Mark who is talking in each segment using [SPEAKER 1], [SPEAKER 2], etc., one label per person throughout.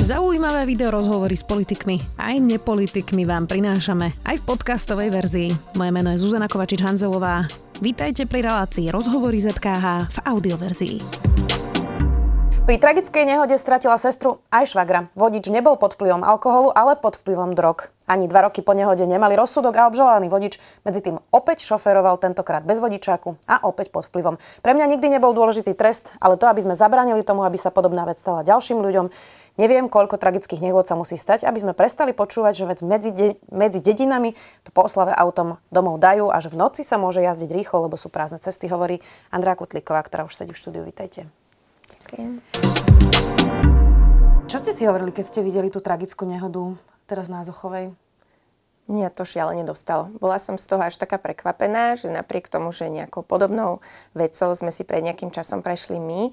[SPEAKER 1] Zaujímavé video rozhovory s politikmi aj nepolitikmi vám prinášame aj v podcastovej verzii. Moje meno je Zuzana Kovačič-Hanzelová. Vítajte pri relácii Rozhovory ZKH v audioverzii.
[SPEAKER 2] Pri tragickej nehode stratila sestru aj švagra. Vodič nebol pod vplyvom alkoholu, ale pod vplyvom drog. Ani dva roky po nehode nemali rozsudok a obžalovaný vodič medzi tým opäť šoferoval tentokrát bez vodičáku a opäť pod vplyvom. Pre mňa nikdy nebol dôležitý trest, ale to, aby sme zabránili tomu, aby sa podobná vec stala ďalším ľuďom. Neviem, koľko tragických nehôd sa musí stať, aby sme prestali počúvať, že medzi, de- medzi dedinami to po oslave autom domov dajú a že v noci sa môže jazdiť rýchlo, lebo sú prázdne cesty, hovorí Andrá Kutlíková, ktorá už sedí v štúdiu. Vítajte.
[SPEAKER 3] Ďakujem.
[SPEAKER 2] Čo ste si hovorili, keď ste videli tú tragickú nehodu teraz na Zochovej?
[SPEAKER 3] Mňa to šialene dostalo. Bola som z toho až taká prekvapená, že napriek tomu, že nejakou podobnou vecou sme si pred nejakým časom prešli my,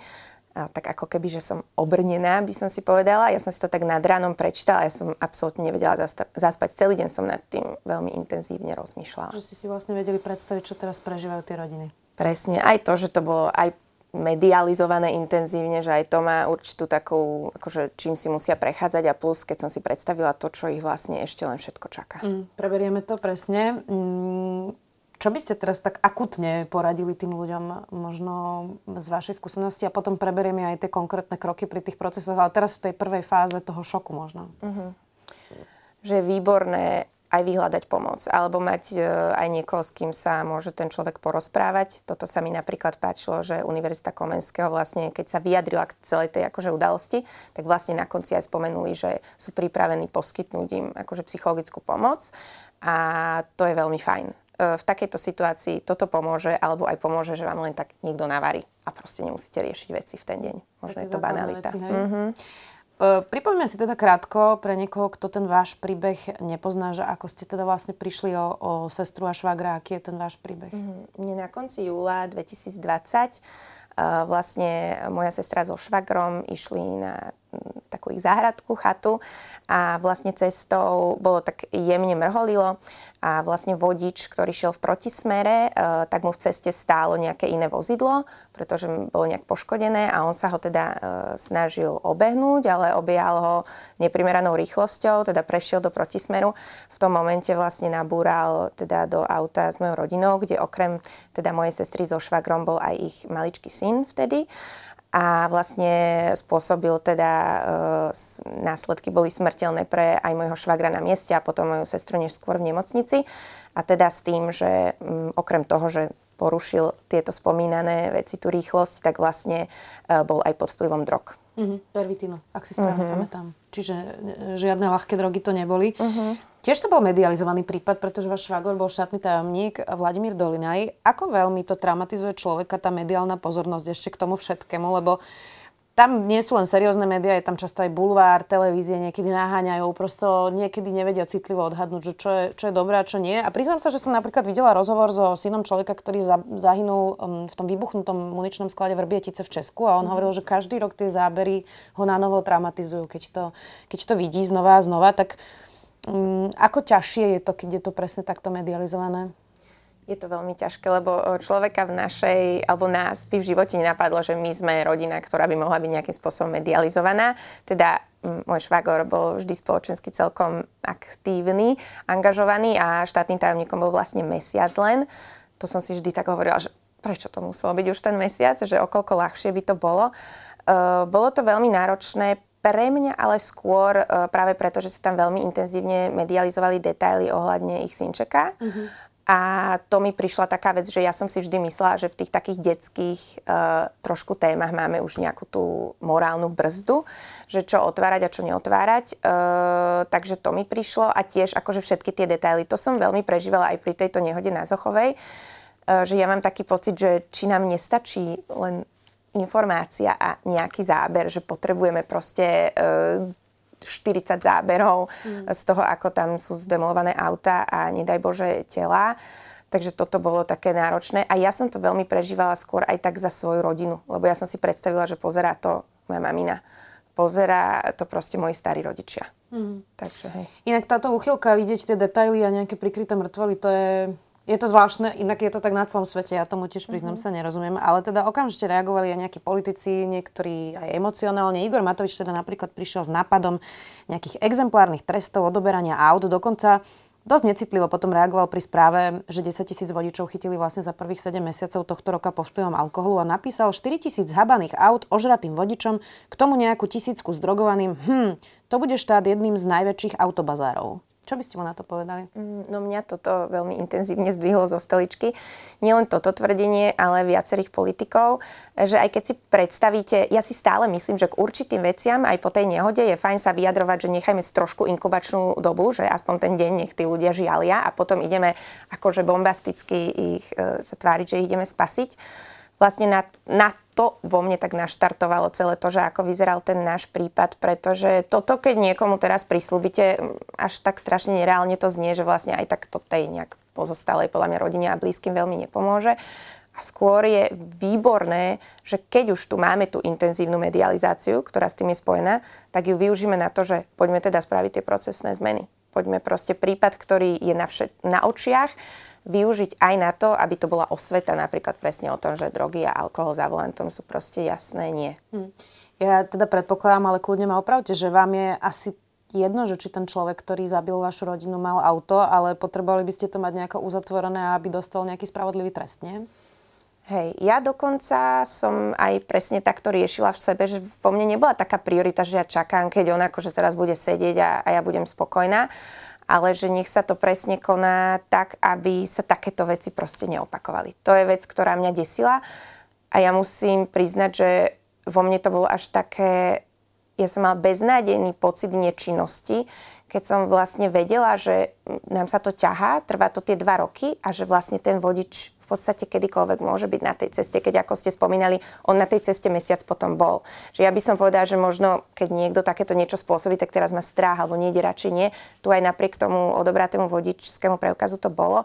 [SPEAKER 3] tak ako keby, že som obrnená, by som si povedala. Ja som si to tak nad ránom prečítala, ja som absolútne nevedela zaspať. Celý deň som nad tým veľmi intenzívne rozmýšľala.
[SPEAKER 2] Že ste si vlastne vedeli predstaviť, čo teraz prežívajú tie rodiny.
[SPEAKER 3] Presne, aj to, že to bolo aj medializované intenzívne, že aj to má určitú takú, akože čím si musia prechádzať a plus, keď som si predstavila to, čo ich vlastne ešte len všetko čaká.
[SPEAKER 2] Mm, preberieme to presne. Mm, čo by ste teraz tak akutne poradili tým ľuďom možno z vašej skúsenosti a potom preberieme aj tie konkrétne kroky pri tých procesoch, ale teraz v tej prvej fáze toho šoku možno.
[SPEAKER 3] Uh-huh. Že je výborné aj vyhľadať pomoc, alebo mať e, aj niekoho, s kým sa môže ten človek porozprávať. Toto sa mi napríklad páčilo, že Univerzita Komenského vlastne, keď sa vyjadrila k celej tej akože udalosti, tak vlastne na konci aj spomenuli, že sú pripravení poskytnúť im akože psychologickú pomoc a to je veľmi fajn. E, v takejto situácii toto pomôže, alebo aj pomôže, že vám len tak niekto navarí a proste nemusíte riešiť veci v ten deň. Možno
[SPEAKER 2] Také
[SPEAKER 3] je to banalita.
[SPEAKER 2] veci?
[SPEAKER 3] Mhm.
[SPEAKER 2] E, Pripoďme si teda krátko pre niekoho, kto ten váš príbeh nepozná, že ako ste teda vlastne prišli o, o sestru a švagra, aký je ten váš príbeh.
[SPEAKER 3] Mhm. Mne na konci júla 2020 uh, vlastne moja sestra so švagrom išli na takú ich záhradku, chatu a vlastne cestou bolo tak jemne mrholilo a vlastne vodič, ktorý šiel v protismere, uh, tak mu v ceste stálo nejaké iné vozidlo, pretože bolo nejak poškodené a on sa ho teda uh, snažil obehnúť, ale objal ho neprimeranou rýchlosťou, teda prešiel do protismeru. V tom momente vlastne nabúral teda do auta s mojou rodinou, kde okrem teda mojej sestry so švagrom bol aj ich maličký syn vtedy a vlastne spôsobil teda e, následky boli smrteľné pre aj môjho švagra na mieste a potom moju sestru neskôr v nemocnici. A teda s tým, že mm, okrem toho, že porušil tieto spomínané veci, tú rýchlosť, tak vlastne e, bol aj pod vplyvom drog.
[SPEAKER 2] Uh-huh. Pervitino, ak si správne uh-huh. pamätám. Čiže e, žiadne ľahké drogy to neboli. Uh-huh. Tiež to bol medializovaný prípad, pretože váš švagor bol štátny tajomník Vladimír Dolinaj. Ako veľmi to traumatizuje človeka tá mediálna pozornosť ešte k tomu všetkému, lebo tam nie sú len seriózne médiá, je tam často aj bulvár, televízie niekedy naháňajú, prosto niekedy nevedia citlivo odhadnúť, že čo je, čo je dobré a čo nie. A priznám sa, že som napríklad videla rozhovor so synom človeka, ktorý za, zahynul um, v tom vybuchnutom muničnom sklade Vrbietice v Česku a on mm. hovoril, že každý rok tie zábery ho na novo traumatizujú, keď to, keď to vidí znova a znova, tak um, ako ťažšie je to, keď je to presne takto medializované?
[SPEAKER 3] Je to veľmi ťažké, lebo človeka v našej, alebo nás by v živote nenapadlo, že my sme rodina, ktorá by mohla byť nejakým spôsobom medializovaná. Teda môj švagor bol vždy spoločensky celkom aktívny, angažovaný a štátnym tajomníkom bol vlastne mesiac len. To som si vždy tak hovorila, že prečo to muselo byť už ten mesiac, že okolko ľahšie by to bolo. Uh, bolo to veľmi náročné pre mňa ale skôr uh, práve preto, že sa tam veľmi intenzívne medializovali detaily ohľadne ich synčeka. A to mi prišla taká vec, že ja som si vždy myslela, že v tých takých detských uh, trošku témach máme už nejakú tú morálnu brzdu, že čo otvárať a čo neotvárať. Uh, takže to mi prišlo a tiež akože všetky tie detaily. To som veľmi prežívala aj pri tejto nehode na Zochovej, uh, že ja mám taký pocit, že či nám nestačí len informácia a nejaký záber, že potrebujeme proste uh, 40 záberov mm. z toho, ako tam sú zdemolované auta a nedaj Bože tela. Takže toto bolo také náročné. A ja som to veľmi prežívala skôr aj tak za svoju rodinu, lebo ja som si predstavila, že pozerá to moja mamina. Pozerá to proste moji starí rodičia.
[SPEAKER 2] Mm.
[SPEAKER 3] Takže hej.
[SPEAKER 2] Inak táto uchylka, vidieť tie detaily a nejaké prikryté mŕtvoly, to je Je to zvláštne, inak je to tak na celom svete, ja tomu tiež priznám mm-hmm. sa, nerozumiem, ale teda okamžite reagovali aj nejakí politici, niektorí aj emocionálne. Igor Matovič teda napríklad prišiel s nápadom nejakých exemplárnych trestov odoberania aut, dokonca dosť necitlivo potom reagoval pri správe, že 10 tisíc vodičov chytili vlastne za prvých 7 mesiacov tohto roka pod vplyvom alkoholu a napísal 4 tisíc zhabaných aut ožratým vodičom, k tomu nejakú tisícku zdrogovaným. Hm, to bude štát jedným z najväčších autobazárov. Čo by ste mu na to povedali?
[SPEAKER 3] Mm, no mňa toto veľmi intenzívne zdvihlo zo stoličky. Nielen toto tvrdenie, ale viacerých politikov, že aj keď si predstavíte, ja si stále myslím, že k určitým veciam aj po tej nehode je fajn sa vyjadrovať, že nechajme si trošku inkubačnú dobu, že aspoň ten deň nech tí ľudia žialia a potom ideme akože bombasticky ich e, sa tváriť, že ich ideme spasiť. Vlastne na, na to vo mne tak naštartovalo celé to, že ako vyzeral ten náš prípad, pretože toto, keď niekomu teraz prislúbite, až tak strašne nereálne to znie, že vlastne aj tak to tej nejak pozostalej podľa mňa rodine a blízkym veľmi nepomôže. A skôr je výborné, že keď už tu máme tú intenzívnu medializáciu, ktorá s tým je spojená, tak ju využíme na to, že poďme teda spraviť tie procesné zmeny. Poďme proste prípad, ktorý je na, všet- na očiach, využiť aj na to, aby to bola osveta napríklad presne o tom, že drogy a alkohol za volantom sú proste jasné nie. Hm.
[SPEAKER 2] Ja teda predpokladám, ale kľudne ma opravte, že vám je asi jedno, že či ten človek, ktorý zabil vašu rodinu, mal auto, ale potrebovali by ste to mať nejako uzatvorené, aby dostal nejaký spravodlivý trest, nie?
[SPEAKER 3] Hej, ja dokonca som aj presne takto riešila v sebe, že vo mne nebola taká priorita, že ja čakám, keď on akože teraz bude sedieť a, a ja budem spokojná ale že nech sa to presne koná tak, aby sa takéto veci proste neopakovali. To je vec, ktorá mňa desila a ja musím priznať, že vo mne to bolo až také, ja som mala beznádejný pocit nečinnosti, keď som vlastne vedela, že nám sa to ťahá, trvá to tie dva roky a že vlastne ten vodič v podstate kedykoľvek môže byť na tej ceste, keď ako ste spomínali, on na tej ceste mesiac potom bol. Že ja by som povedala, že možno keď niekto takéto niečo spôsobí, tak teraz má strach alebo nejde radšej nie. Tu aj napriek tomu odobratému vodičskému preukazu to bolo.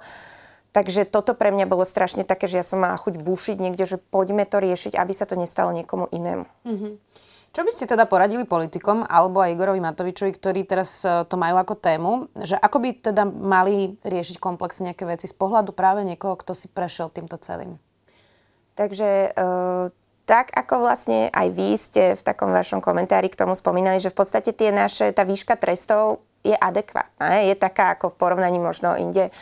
[SPEAKER 3] Takže toto pre mňa bolo strašne také, že ja som mala chuť bušiť niekde, že poďme to riešiť, aby sa to nestalo niekomu inému. Mm-hmm.
[SPEAKER 2] Čo by ste teda poradili politikom alebo aj Igorovi Matovičovi, ktorí teraz e, to majú ako tému, že ako by teda mali riešiť komplexne nejaké veci z pohľadu práve niekoho, kto si prešiel týmto celým?
[SPEAKER 3] Takže e, tak ako vlastne aj vy ste v takom vašom komentári k tomu spomínali, že v podstate tie naše, tá výška trestov je adekvátna. Je taká ako v porovnaní možno inde e,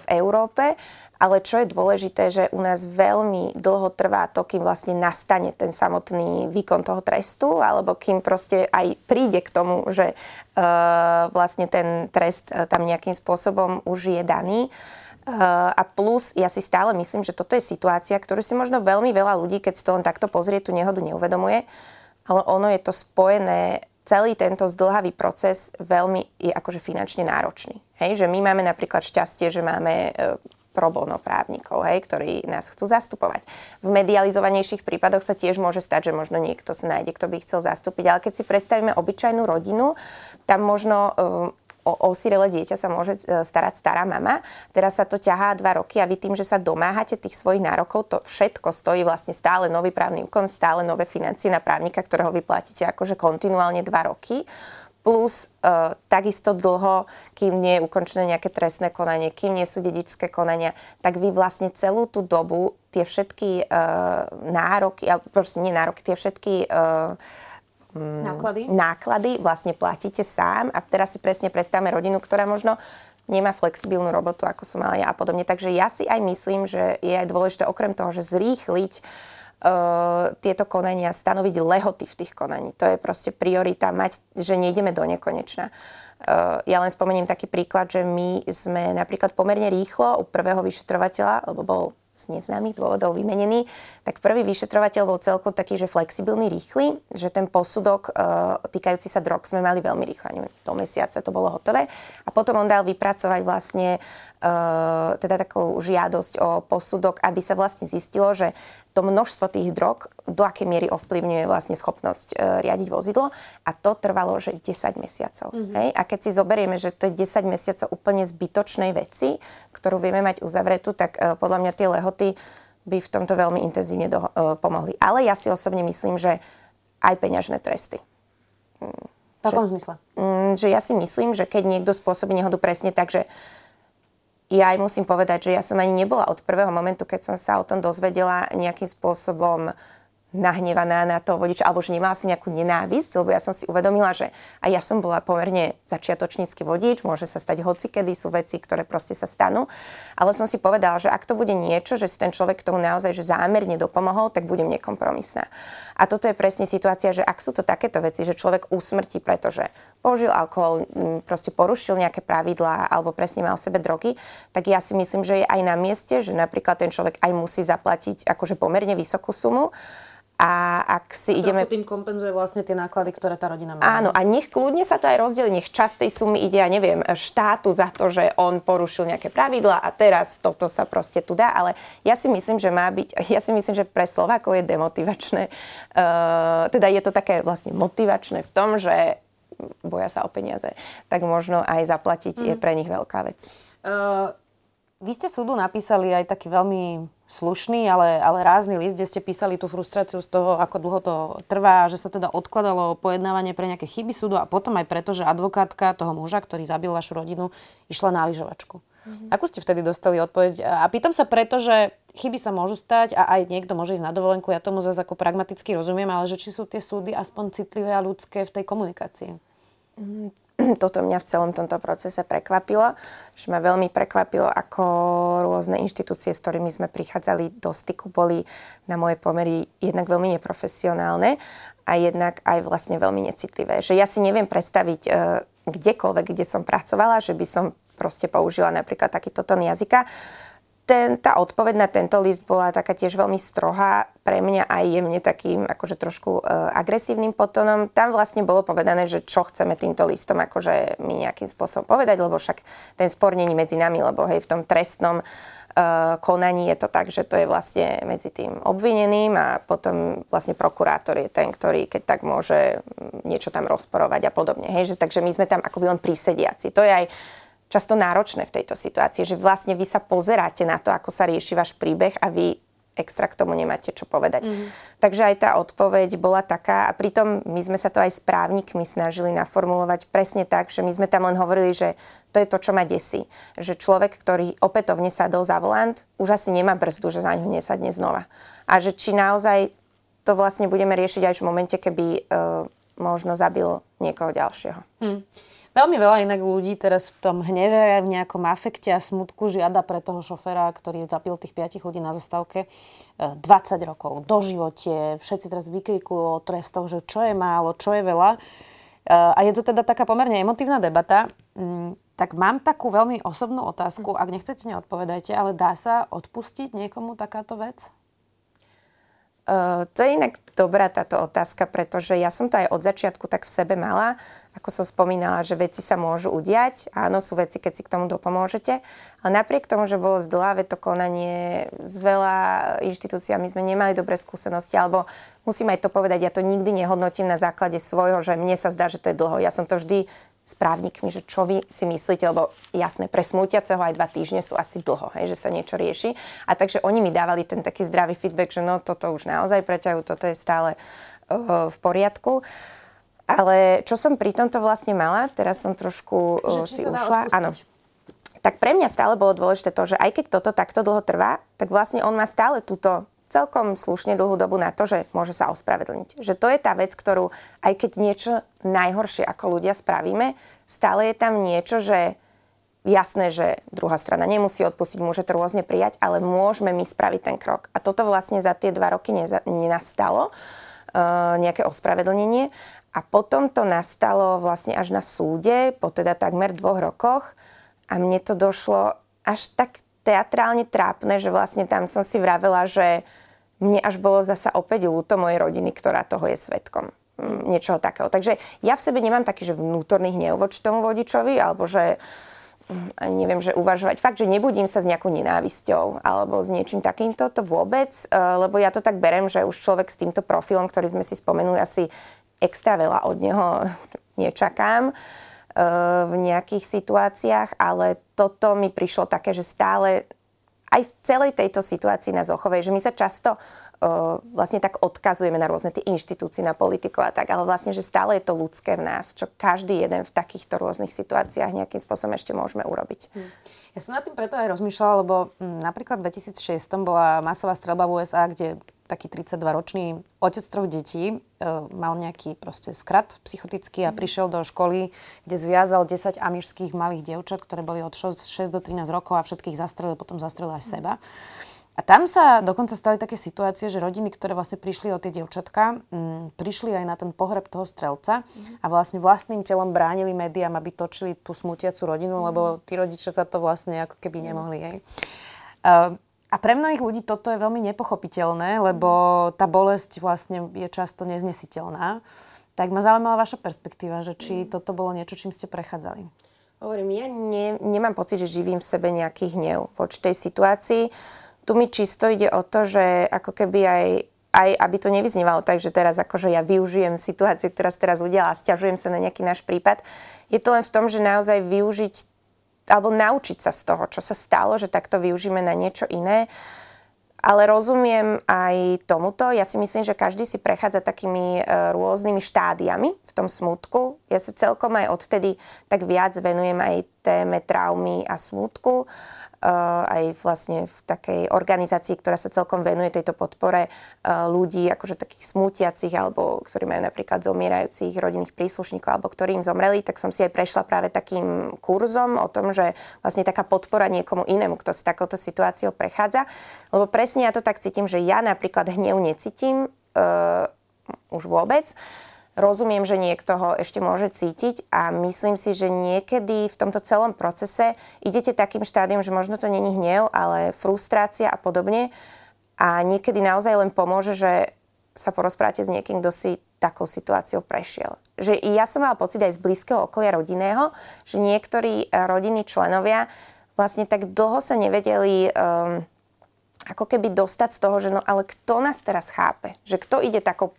[SPEAKER 3] v Európe ale čo je dôležité, že u nás veľmi dlho trvá to, kým vlastne nastane ten samotný výkon toho trestu, alebo kým proste aj príde k tomu, že uh, vlastne ten trest uh, tam nejakým spôsobom už je daný. Uh, a plus, ja si stále myslím, že toto je situácia, ktorú si možno veľmi veľa ľudí, keď si to len takto pozrie, tú nehodu neuvedomuje, ale ono je to spojené celý tento zdlhavý proces veľmi je akože finančne náročný. Hej, že my máme napríklad šťastie, že máme pro bono právnikov, hej, ktorí nás chcú zastupovať. V medializovanejších prípadoch sa tiež môže stať, že možno niekto sa nájde, kto by chcel zastúpiť, ale keď si predstavíme obyčajnú rodinu, tam možno um, o osirele dieťa sa môže e, starať stará mama. Teraz sa to ťahá dva roky a vy tým, že sa domáhate tých svojich nárokov, to všetko stojí vlastne stále nový právny úkon, stále nové financie na právnika, ktorého vyplatíte akože kontinuálne dva roky plus uh, takisto dlho, kým nie je ukončené nejaké trestné konanie, kým nie sú dedičské konania, tak vy vlastne celú tú dobu tie všetky uh, nároky, ale proste nie nároky, tie všetky uh,
[SPEAKER 2] náklady.
[SPEAKER 3] náklady vlastne platíte sám a teraz si presne predstavme rodinu, ktorá možno nemá flexibilnú robotu, ako som mala ja a podobne. Takže ja si aj myslím, že je aj dôležité okrem toho, že zrýchliť uh, tieto konania, stanoviť lehoty v tých konaní. To je proste priorita mať, že nejdeme do nekonečna. Uh, ja len spomeniem taký príklad, že my sme napríklad pomerne rýchlo u prvého vyšetrovateľa, lebo bol z neznámych dôvodov vymenený, tak prvý vyšetrovateľ bol celkom taký, že flexibilný, rýchly, že ten posudok uh, týkajúci sa drog sme mali veľmi rýchlo, ani do mesiaca to bolo hotové. A potom on dal vypracovať vlastne teda takú žiadosť o posudok, aby sa vlastne zistilo, že to množstvo tých drog, do akej miery ovplyvňuje vlastne schopnosť e, riadiť vozidlo a to trvalo, že 10 mesiacov. Mm-hmm. Hej? A keď si zoberieme, že to je 10 mesiacov úplne zbytočnej veci, ktorú vieme mať uzavretú, tak e, podľa mňa tie lehoty by v tomto veľmi intenzívne do, e, pomohli. Ale ja si osobne myslím, že aj peňažné tresty.
[SPEAKER 2] V akom zmysle?
[SPEAKER 3] Mm, že ja si myslím, že keď niekto spôsobí nehodu presne tak, že ja aj musím povedať, že ja som ani nebola od prvého momentu, keď som sa o tom dozvedela nejakým spôsobom nahnevaná na toho vodiča, alebo že nemala som nejakú nenávisť, lebo ja som si uvedomila, že aj ja som bola pomerne začiatočnícky vodič, môže sa stať hoci kedy, sú veci, ktoré proste sa stanú, ale som si povedala, že ak to bude niečo, že si ten človek tomu naozaj že zámerne dopomohol, tak budem nekompromisná. A toto je presne situácia, že ak sú to takéto veci, že človek usmrtí, pretože použil alkohol, proste porušil nejaké pravidlá alebo presne mal v sebe drogy, tak ja si myslím, že je aj na mieste, že napríklad ten človek aj musí zaplatiť akože pomerne vysokú sumu, a ak si ideme...
[SPEAKER 2] tým kompenzuje vlastne tie náklady, ktoré tá rodina má.
[SPEAKER 3] Áno, a nech kľudne sa to aj rozdeli, nech časť tej sumy ide, ja neviem, štátu za to, že on porušil nejaké pravidla a teraz toto sa proste tu dá, ale ja si myslím, že má byť, ja si myslím, že pre Slovákov je demotivačné, uh, teda je to také vlastne motivačné v tom, že boja sa o peniaze, tak možno aj zaplatiť mm. je mhm. pre nich veľká vec. Uh,
[SPEAKER 2] vy ste súdu napísali aj taký veľmi slušný, ale, ale rázny list, kde ste písali tú frustráciu z toho, ako dlho to trvá, že sa teda odkladalo pojednávanie pre nejaké chyby súdu a potom aj preto, že advokátka toho muža, ktorý zabil vašu rodinu, išla na lyžovačku. Mm-hmm. Ako ste vtedy dostali odpoveď? A pýtam sa preto, že chyby sa môžu stať a aj niekto môže ísť na dovolenku, ja tomu zase ako pragmaticky rozumiem, ale že či sú tie súdy aspoň citlivé a ľudské v tej komunikácii?
[SPEAKER 3] Toto mňa v celom tomto procese prekvapilo, že ma veľmi prekvapilo, ako rôzne inštitúcie, s ktorými sme prichádzali do styku, boli na moje pomery jednak veľmi neprofesionálne a jednak aj vlastne veľmi necitlivé. Že ja si neviem predstaviť e, kdekoľvek, kde som pracovala, že by som proste použila napríklad takýto tón jazyka ten, tá odpoveď na tento list bola taká tiež veľmi strohá, pre mňa aj jemne takým akože trošku e, agresívnym potonom. Tam vlastne bolo povedané, že čo chceme týmto listom akože my nejakým spôsobom povedať, lebo však ten spor není medzi nami, lebo hej, v tom trestnom e, konaní je to tak, že to je vlastne medzi tým obvineným a potom vlastne prokurátor je ten, ktorý keď tak môže niečo tam rozporovať a podobne. Hej, že, takže my sme tam akoby len prísediaci. To je aj často náročné v tejto situácii, že vlastne vy sa pozeráte na to, ako sa rieši váš príbeh a vy extra k tomu nemáte čo povedať. Mm-hmm. Takže aj tá odpoveď bola taká a pritom my sme sa to aj s právnikmi snažili naformulovať presne tak, že my sme tam len hovorili, že to je to, čo ma desí. Že človek, ktorý opätovne sadol za volant, už asi nemá brzdu, že za ňu nesadne znova. A že či naozaj to vlastne budeme riešiť aj v momente, keby uh, možno zabil niekoho ďalšieho. Mm.
[SPEAKER 2] Veľmi veľa inak ľudí teraz v tom hneve, v nejakom afekte a smutku žiada pre toho šoféra, ktorý zabil tých piatich ľudí na zastávke 20 e, rokov, do živote. Všetci teraz vykrikujú o trestoch, že čo je málo, čo je veľa. E, a je to teda taká pomerne emotívna debata. Mm, tak mám takú veľmi osobnú otázku, ak nechcete, neodpovedajte, ale dá sa odpustiť niekomu takáto vec?
[SPEAKER 3] Uh, to je inak dobrá táto otázka, pretože ja som to aj od začiatku tak v sebe mala. Ako som spomínala, že veci sa môžu udiať. Áno, sú veci, keď si k tomu dopomôžete. Ale napriek tomu, že bolo zdláve to konanie s veľa inštitúciami, sme nemali dobré skúsenosti. Alebo musím aj to povedať, ja to nikdy nehodnotím na základe svojho, že mne sa zdá, že to je dlho. Ja som to vždy s právnikmi, že čo vy si myslíte, lebo jasné, pre smútiaceho aj dva týždne sú asi dlho, hej, že sa niečo rieši. A takže oni mi dávali ten taký zdravý feedback, že no toto už naozaj preťahujú, toto je stále uh, v poriadku. Ale čo som pri tomto vlastne mala, teraz som trošku uh, si ušla. Áno. Tak pre mňa stále bolo dôležité to, že aj keď toto takto dlho trvá, tak vlastne on má stále túto celkom slušne dlhú dobu na to, že môže sa ospravedlniť. Že to je tá vec, ktorú aj keď niečo najhoršie ako ľudia spravíme, stále je tam niečo, že jasné, že druhá strana nemusí odpustiť, môže to rôzne prijať, ale môžeme my spraviť ten krok. A toto vlastne za tie dva roky neza, nenastalo, nejaké ospravedlnenie. A potom to nastalo vlastne až na súde, po teda takmer dvoch rokoch. A mne to došlo až tak teatrálne trápne, že vlastne tam som si vravela, že mne až bolo zasa opäť ľúto mojej rodiny, ktorá toho je svetkom. Mm, niečoho takého. Takže ja v sebe nemám taký, že vnútorný hnev voči tomu vodičovi, alebo že mm, ani neviem, že uvažovať. Fakt, že nebudím sa s nejakou nenávisťou alebo s niečím takýmto, to vôbec, e, lebo ja to tak berem, že už človek s týmto profilom, ktorý sme si spomenuli, asi extra veľa od neho nečakám e, v nejakých situáciách, ale toto mi prišlo také, že stále aj v celej tejto situácii na Zochovej, že my sa často vlastne tak odkazujeme na rôzne tie inštitúcie, na politikov a tak, ale vlastne, že stále je to ľudské v nás, čo každý jeden v takýchto rôznych situáciách nejakým spôsobom ešte môžeme urobiť. Hmm.
[SPEAKER 2] Ja som nad tým preto aj rozmýšľala, lebo m, napríklad v 2006 bola masová strelba v USA, kde taký 32-ročný otec troch detí e, mal nejaký proste skrat psychotický a mm. prišiel do školy, kde zviazal 10 amižských malých dievčat, ktoré boli od 6, 6 do 13 rokov a všetkých zastrelil, potom zastrelil aj seba. A tam sa dokonca stali také situácie, že rodiny, ktoré vlastne prišli o tie dievčatka, m, mm, prišli aj na ten pohreb toho strelca mm. a vlastne vlastným telom bránili médiám, aby točili tú smutiacu rodinu, mm. lebo tí rodičia za to vlastne ako keby nemohli. Hej. Uh, a pre mnohých ľudí toto je veľmi nepochopiteľné, lebo tá bolesť vlastne je často neznesiteľná. Tak ma zaujímala vaša perspektíva, že či mm. toto bolo niečo, čím ste prechádzali.
[SPEAKER 3] Hovorím, ja ne, nemám pocit, že živím v sebe nejaký hnev voči tej situácii. Tu mi čisto ide o to, že ako keby aj, aj aby to nevyznívalo tak, že teraz akože ja využijem situáciu, ktorá sa teraz udiala a stiažujem sa na nejaký náš prípad. Je to len v tom, že naozaj využiť alebo naučiť sa z toho, čo sa stalo, že takto využíme na niečo iné. Ale rozumiem aj tomuto. Ja si myslím, že každý si prechádza takými e, rôznymi štádiami v tom smutku. Ja sa celkom aj odtedy tak viac venujem aj téme traumy a smutku aj vlastne v takej organizácii, ktorá sa celkom venuje tejto podpore ľudí, akože takých smutiacich, alebo ktorí majú napríklad zomierajúcich rodinných príslušníkov, alebo ktorí im zomreli, tak som si aj prešla práve takým kurzom o tom, že vlastne taká podpora niekomu inému, kto si takouto situáciou prechádza. Lebo presne ja to tak cítim, že ja napríklad hnev necítim uh, už vôbec. Uh, Rozumiem, že niekto ho ešte môže cítiť a myslím si, že niekedy v tomto celom procese idete takým štádiom, že možno to není hnev, ale frustrácia a podobne. A niekedy naozaj len pomôže, že sa porozprávate s niekým, kto si takou situáciou prešiel. Že ja som mala pocit aj z blízkeho okolia rodinného, že niektorí eh, rodinní členovia vlastne tak dlho sa nevedeli um, ako keby dostať z toho, že no ale kto nás teraz chápe? Že kto ide takou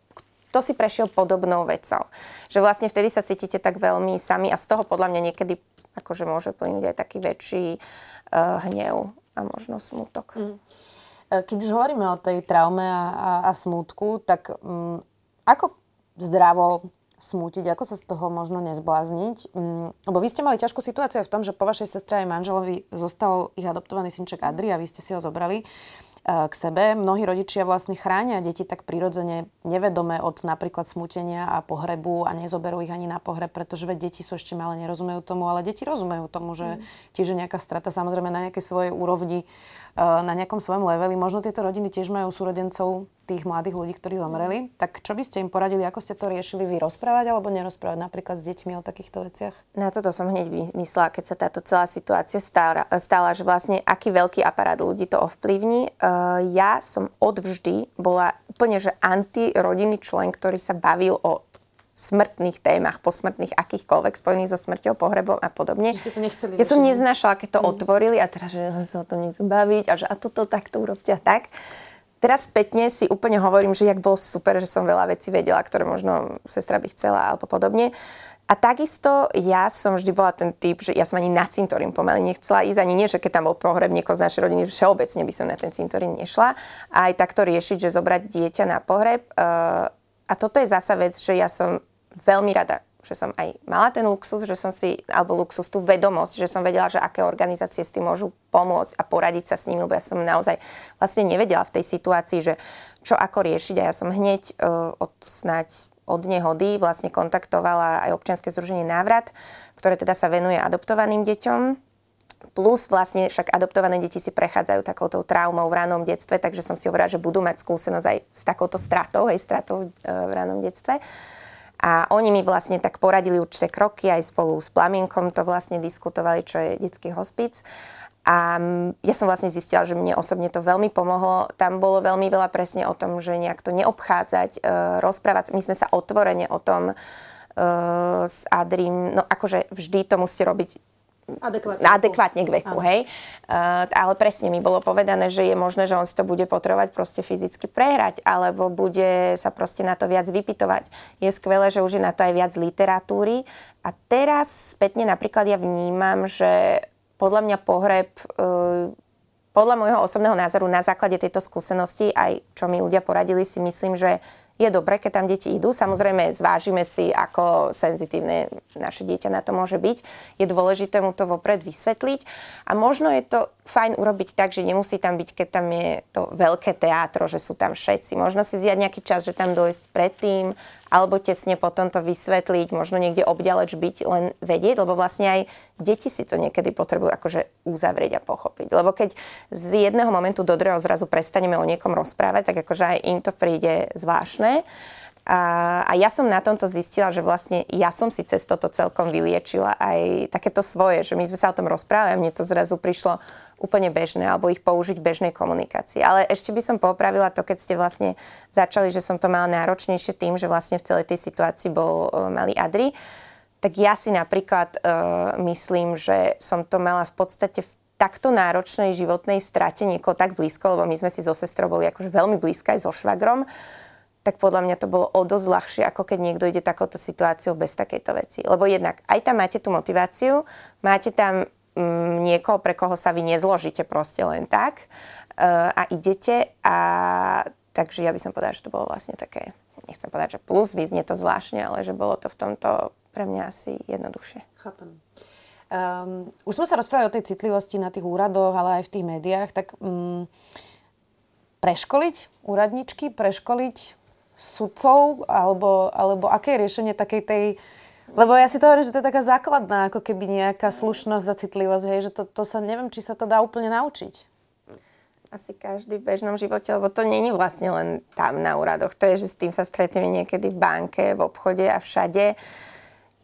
[SPEAKER 3] kto si prešiel podobnou vecou. Že vlastne vtedy sa cítite tak veľmi sami a z toho podľa mňa niekedy akože môže plynúť aj taký väčší uh, hnev a možno smutok. Mm.
[SPEAKER 2] E, keď už hovoríme o tej traume a, a, a smutku, tak um, ako zdravo smútiť, ako sa z toho možno nezblázniť. Um, lebo vy ste mali ťažkú situáciu v tom, že po vašej sestre aj manželovi zostal ich adoptovaný synček Adri a vy ste si ho zobrali. Eh, k sebe. Mnohí rodičia vlastne chránia deti tak prirodzene nevedome od napríklad smutenia a pohrebu a nezoberú ich ani na pohreb, pretože veď deti sú ešte malé, nerozumejú tomu, ale deti rozumejú tomu, že mm. tiež je nejaká strata samozrejme na nejakej svojej úrovni, eh, na nejakom svojom leveli. Možno tieto rodiny tiež majú súrodencov tých mladých ľudí, ktorí zomreli. Tak čo by ste im poradili, ako ste to riešili vy rozprávať alebo nerozprávať napríklad s deťmi o takýchto veciach?
[SPEAKER 3] Na toto som hneď myslela, keď sa táto celá situácia stala, stala že vlastne aký veľký aparát ľudí to ovplyvní. Uh, ja som odvždy bola úplne, že antirodinný člen, ktorý sa bavil o smrtných témach, posmrtných akýchkoľvek spojených so smrťou, pohrebom a podobne.
[SPEAKER 2] Že to nechceli
[SPEAKER 3] ja som neznášala, keď to mm. otvorili a teraz, že sa o to nechcem baviť a že a toto takto urobte a tak. Teraz spätne si úplne hovorím, že jak bolo super, že som veľa vecí vedela, ktoré možno sestra by chcela alebo podobne. A takisto ja som vždy bola ten typ, že ja som ani na cintorín pomaly nechcela ísť, ani nie, že keď tam bol pohreb niekoho z našej rodiny, že všeobecne by som na ten cintorín nešla. A aj takto riešiť, že zobrať dieťa na pohreb. Uh, a toto je zasa vec, že ja som veľmi rada že som aj mala ten luxus, že som si, alebo luxus, tú vedomosť, že som vedela, že aké organizácie s tým môžu pomôcť a poradiť sa s nimi, lebo ja som naozaj vlastne nevedela v tej situácii, že čo ako riešiť a ja som hneď uh, od snáď od nehody vlastne kontaktovala aj občianske združenie Návrat, ktoré teda sa venuje adoptovaným deťom. Plus vlastne však adoptované deti si prechádzajú takouto traumou v ranom detstve, takže som si hovorila, že budú mať skúsenosť aj s takouto stratou, aj stratou uh, v ranom detstve. A oni mi vlastne tak poradili určité kroky, aj spolu s Plamienkom to vlastne diskutovali, čo je detský hospic. A ja som vlastne zistila, že mne osobne to veľmi pomohlo. Tam bolo veľmi veľa presne o tom, že nejak to neobchádzať, uh, rozprávať. My sme sa otvorene o tom uh, s Adrím, no akože vždy to musíte robiť
[SPEAKER 2] Adekvátne,
[SPEAKER 3] adekvátne k veku, hej. Uh, ale presne mi bolo povedané, že je možné, že on si to bude potrebovať proste fyzicky prehrať, alebo bude sa proste na to viac vypitovať. Je skvelé, že už je na to aj viac literatúry. A teraz spätne napríklad ja vnímam, že podľa mňa pohreb uh, podľa môjho osobného názoru na základe tejto skúsenosti, aj čo mi ľudia poradili, si myslím, že je dobré, keď tam deti idú. Samozrejme, zvážime si, ako senzitívne naše dieťa na to môže byť. Je dôležité mu to vopred vysvetliť. A možno je to fajn urobiť tak, že nemusí tam byť, keď tam je to veľké teátro, že sú tam všetci. Možno si zjať nejaký čas, že tam dojsť predtým, alebo tesne potom to vysvetliť, možno niekde obďaleč byť, len vedieť, lebo vlastne aj deti si to niekedy potrebujú akože uzavrieť a pochopiť. Lebo keď z jedného momentu do druhého zrazu prestaneme o niekom rozprávať, tak akože aj im to príde zvláštne. A, a ja som na tomto zistila, že vlastne ja som si cez toto celkom vyliečila aj takéto svoje, že my sme sa o tom rozprávali a mne to zrazu prišlo úplne bežné alebo ich použiť v bežnej komunikácii. Ale ešte by som popravila to, keď ste vlastne začali, že som to mala náročnejšie tým, že vlastne v celej tej situácii bol uh, malý Adri. Tak ja si napríklad uh, myslím, že som to mala v podstate v takto náročnej životnej strate niekoho tak blízko, lebo my sme si so sestrou boli akože veľmi blízka aj so švagrom, tak podľa mňa to bolo o dosť ľahšie, ako keď niekto ide takouto situáciou bez takejto veci. Lebo jednak aj tam máte tú motiváciu, máte tam Mm, niekoho, pre koho sa vy nezložíte proste len tak uh, a idete a takže ja by som povedala, že to bolo vlastne také, nechcem povedať, že plus, vyznie to zvláštne, ale že bolo to v tomto pre mňa asi jednoduchšie.
[SPEAKER 2] Chápem. Um, už sme sa rozprávali o tej citlivosti na tých úradoch, ale aj v tých médiách, tak um, preškoliť úradničky, preškoliť sudcov, alebo, alebo aké je riešenie takej tej lebo ja si to hovorím, že to je taká základná, ako keby nejaká slušnosť a citlivosť, hej, že to, to sa, neviem, či sa to dá úplne naučiť.
[SPEAKER 3] Asi každý v bežnom živote, lebo to není vlastne len tam na úradoch. To je, že s tým sa stretneme niekedy v banke, v obchode a všade.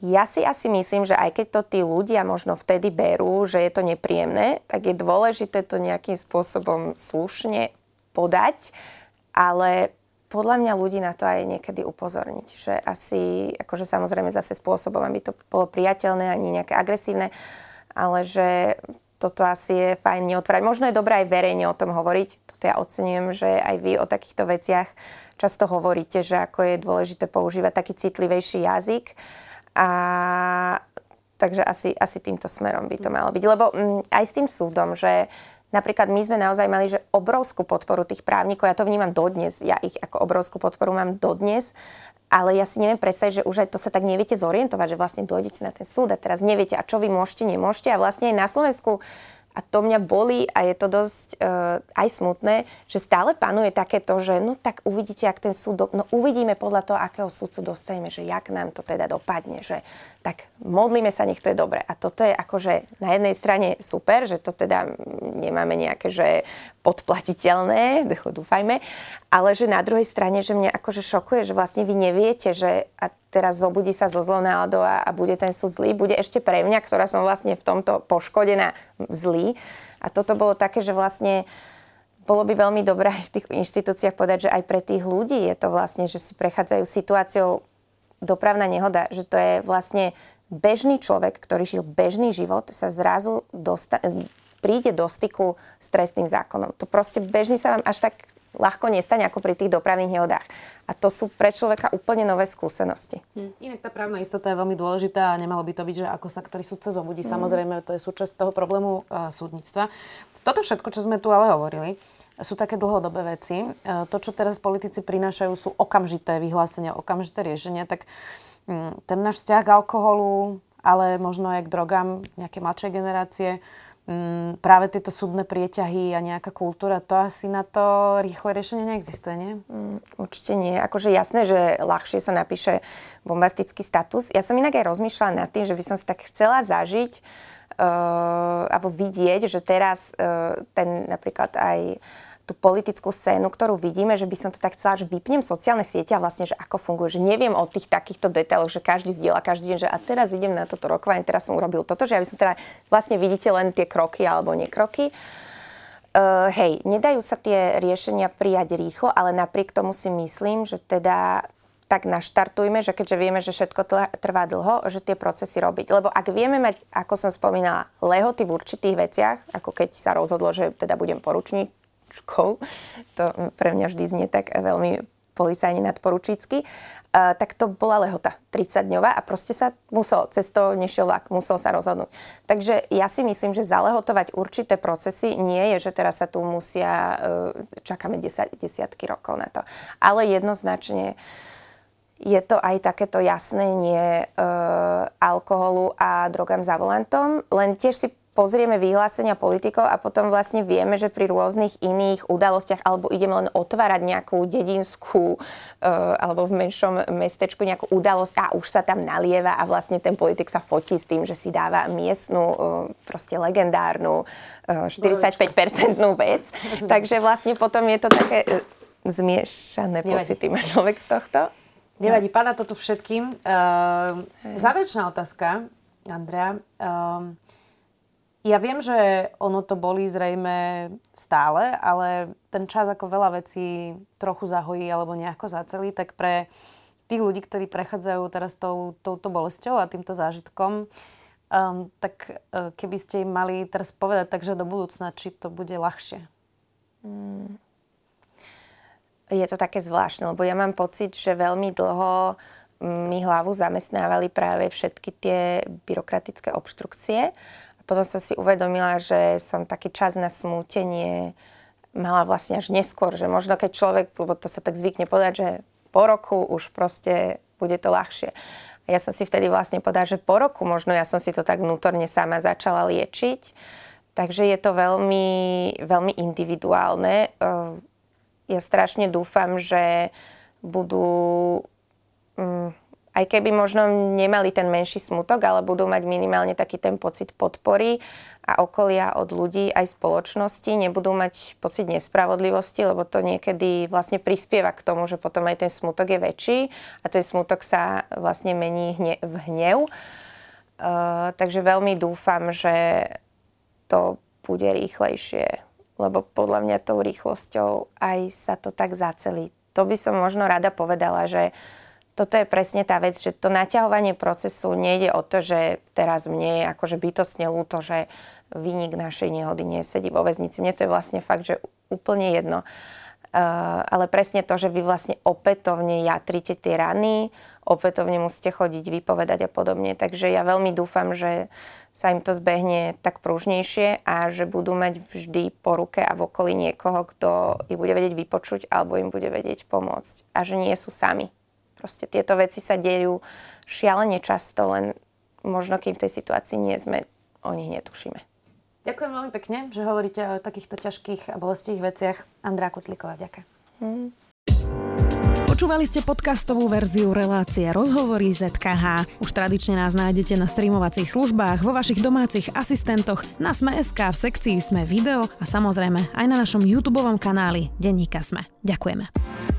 [SPEAKER 3] Ja si asi myslím, že aj keď to tí ľudia možno vtedy berú, že je to nepríjemné, tak je dôležité to nejakým spôsobom slušne podať, ale podľa mňa ľudí na to aj niekedy upozorniť, že asi, akože samozrejme zase spôsobom, aby to bolo priateľné, ani nejaké agresívne, ale že toto asi je fajn neotvárať. Možno je dobré aj verejne o tom hovoriť. Toto ja ocenujem, že aj vy o takýchto veciach často hovoríte, že ako je dôležité používať taký citlivejší jazyk. A takže asi, asi týmto smerom by to malo byť. Lebo m, mm, aj s tým súdom, že Napríklad my sme naozaj mali že obrovskú podporu tých právnikov, ja to vnímam dodnes, ja ich ako obrovskú podporu mám dodnes, ale ja si neviem predstaviť, že už aj to sa tak neviete zorientovať, že vlastne dojdete na ten súd a teraz neviete, a čo vy môžete, nemôžete. A vlastne aj na Slovensku a to mňa bolí a je to dosť uh, aj smutné, že stále panuje takéto, že no tak uvidíte, ak ten súd, do... no uvidíme podľa toho, akého súdcu dostaneme, že jak nám to teda dopadne, že tak modlíme sa, nech to je dobre. A toto je akože na jednej strane super, že to teda nemáme nejaké, že podplatiteľné, dúfajme, ale že na druhej strane, že mňa akože šokuje, že vlastne vy neviete, že a teraz zobudí sa zo zlou náladou a, a bude ten súd zlý, bude ešte pre mňa, ktorá som vlastne v tomto poškodená, zlý. A toto bolo také, že vlastne bolo by veľmi dobré aj v tých inštitúciách povedať, že aj pre tých ľudí je to vlastne, že si prechádzajú situáciou dopravná nehoda, že to je vlastne bežný človek, ktorý žil bežný život, sa zrazu dosta- príde do styku s trestným zákonom. To proste bežne sa vám až tak ľahko nestane ako pri tých dopravných nehodách. A to sú pre človeka úplne nové skúsenosti.
[SPEAKER 2] Hm. Inak tá právna istota je veľmi dôležitá a nemalo by to byť, že ako sa ktorý súdca zobudí. Hm. Samozrejme, to je súčasť toho problému uh, súdnictva. Toto všetko, čo sme tu ale hovorili, sú také dlhodobé veci. Uh, to, čo teraz politici prinášajú, sú okamžité vyhlásenia, okamžité riešenia. Tak um, ten náš vzťah k alkoholu, ale možno aj k drogám nejaké mladšej generácie, práve tieto súdne prieťahy a nejaká kultúra, to asi na to rýchle riešenie neexistuje, nie?
[SPEAKER 3] Mm, určite nie. Akože jasné, že ľahšie sa napíše bombastický status. Ja som inak aj rozmýšľala nad tým, že by som si tak chcela zažiť uh, alebo vidieť, že teraz uh, ten napríklad aj tú politickú scénu, ktorú vidíme, že by som to tak chcela, že vypnem sociálne siete a vlastne, že ako funguje, že neviem o tých takýchto detailoch, že každý zdieľa každý deň, že a teraz idem na toto rokovanie, teraz som urobil toto, že ja som teda vlastne vidíte len tie kroky alebo nekroky. Uh, hej, nedajú sa tie riešenia prijať rýchlo, ale napriek tomu si myslím, že teda tak naštartujme, že keďže vieme, že všetko trvá dlho, že tie procesy robiť. Lebo ak vieme mať, ako som spomínala, lehoty v určitých veciach, ako keď sa rozhodlo, že teda budem poručník, škol. To pre mňa vždy znie tak veľmi policajne nadporučícky, uh, tak to bola lehota 30-dňová a proste sa musel, cez to nešiel vlak, musel sa rozhodnúť. Takže ja si myslím, že zalehotovať určité procesy nie je, že teraz sa tu musia, uh, čakáme 10, desiatky rokov na to. Ale jednoznačne je to aj takéto jasnenie uh, alkoholu a drogám za volantom, len tiež si pozrieme vyhlásenia politikov a potom vlastne vieme, že pri rôznych iných udalostiach alebo ideme len otvárať nejakú dedinskú uh, alebo v menšom mestečku nejakú udalosť a už sa tam nalieva a vlastne ten politik sa fotí s tým, že si dáva miestnu, uh, proste legendárnu uh, 45-percentnú vec. Takže vlastne potom je to také zmiešané pocity má človek z tohto.
[SPEAKER 2] Nevadí, pána to tu všetkým. Uh, záverečná otázka, Andrea. Uh, ja viem, že ono to boli zrejme stále, ale ten čas ako veľa vecí trochu zahojí alebo nejako zacelí, tak pre tých ľudí, ktorí prechádzajú teraz tou, touto bolesťou a týmto zážitkom, um, tak uh, keby ste im mali teraz povedať, takže do budúcna, či to bude ľahšie? Mm.
[SPEAKER 3] Je to také zvláštne, lebo ja mám pocit, že veľmi dlho mi hlavu zamestnávali práve všetky tie byrokratické obštrukcie potom som si uvedomila, že som taký čas na smútenie mala vlastne až neskôr, že možno keď človek, lebo to sa tak zvykne povedať, že po roku už proste bude to ľahšie. Ja som si vtedy vlastne povedala, že po roku možno ja som si to tak vnútorne sama začala liečiť. Takže je to veľmi, veľmi individuálne. Ja strašne dúfam, že budú mm, aj keby možno nemali ten menší smutok, ale budú mať minimálne taký ten pocit podpory a okolia od ľudí aj spoločnosti, nebudú mať pocit nespravodlivosti, lebo to niekedy vlastne prispieva k tomu, že potom aj ten smutok je väčší a ten smutok sa vlastne mení hne- v hnev. Uh, takže veľmi dúfam, že to bude rýchlejšie, lebo podľa mňa tou rýchlosťou aj sa to tak zacelí. To by som možno rada povedala, že uh, toto je presne tá vec, že to naťahovanie procesu nejde o to, že teraz mne je akože bytostne ľúto, že výnik našej nehody nesedí vo väznici. Mne to je vlastne fakt, že úplne jedno. Uh, ale presne to, že vy vlastne opätovne jatrite tie rany, opätovne musíte chodiť, vypovedať a podobne. Takže ja veľmi dúfam, že sa im to zbehne tak pružnejšie a že budú mať vždy po ruke a v okolí niekoho, kto ich bude vedieť vypočuť alebo im bude vedieť pomôcť. A že nie sú sami. Proste tieto veci sa dejú šialene často, len možno kým v tej situácii nie sme, o nich netušíme.
[SPEAKER 2] Ďakujem veľmi pekne, že hovoríte o takýchto ťažkých a bolestivých veciach. Andrá Kutlíková, ďakujem. Hmm.
[SPEAKER 1] Počúvali ste podcastovú verziu relácie Rozhovory ZKH. Už tradične nás nájdete na streamovacích službách, vo vašich domácich asistentoch, na Sme.sk, v sekcii Sme video a samozrejme aj na našom YouTube kanáli Denníka Sme. Ďakujeme.